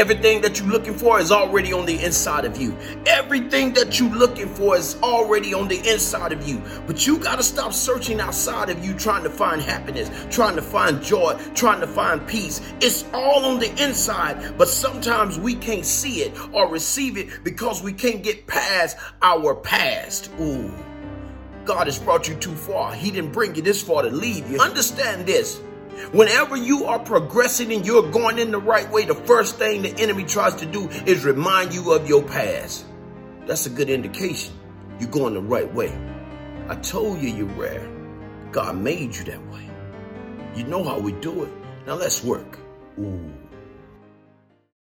Everything that you're looking for is already on the inside of you. Everything that you're looking for is already on the inside of you. But you got to stop searching outside of you trying to find happiness, trying to find joy, trying to find peace. It's all on the inside, but sometimes we can't see it or receive it because we can't get past our past. Ooh. God has brought you too far. He didn't bring you this far to leave you. Understand this. Whenever you are progressing and you're going in the right way, the first thing the enemy tries to do is remind you of your past. That's a good indication you're going the right way. I told you you're rare. God made you that way. You know how we do it. Now let's work. Ooh.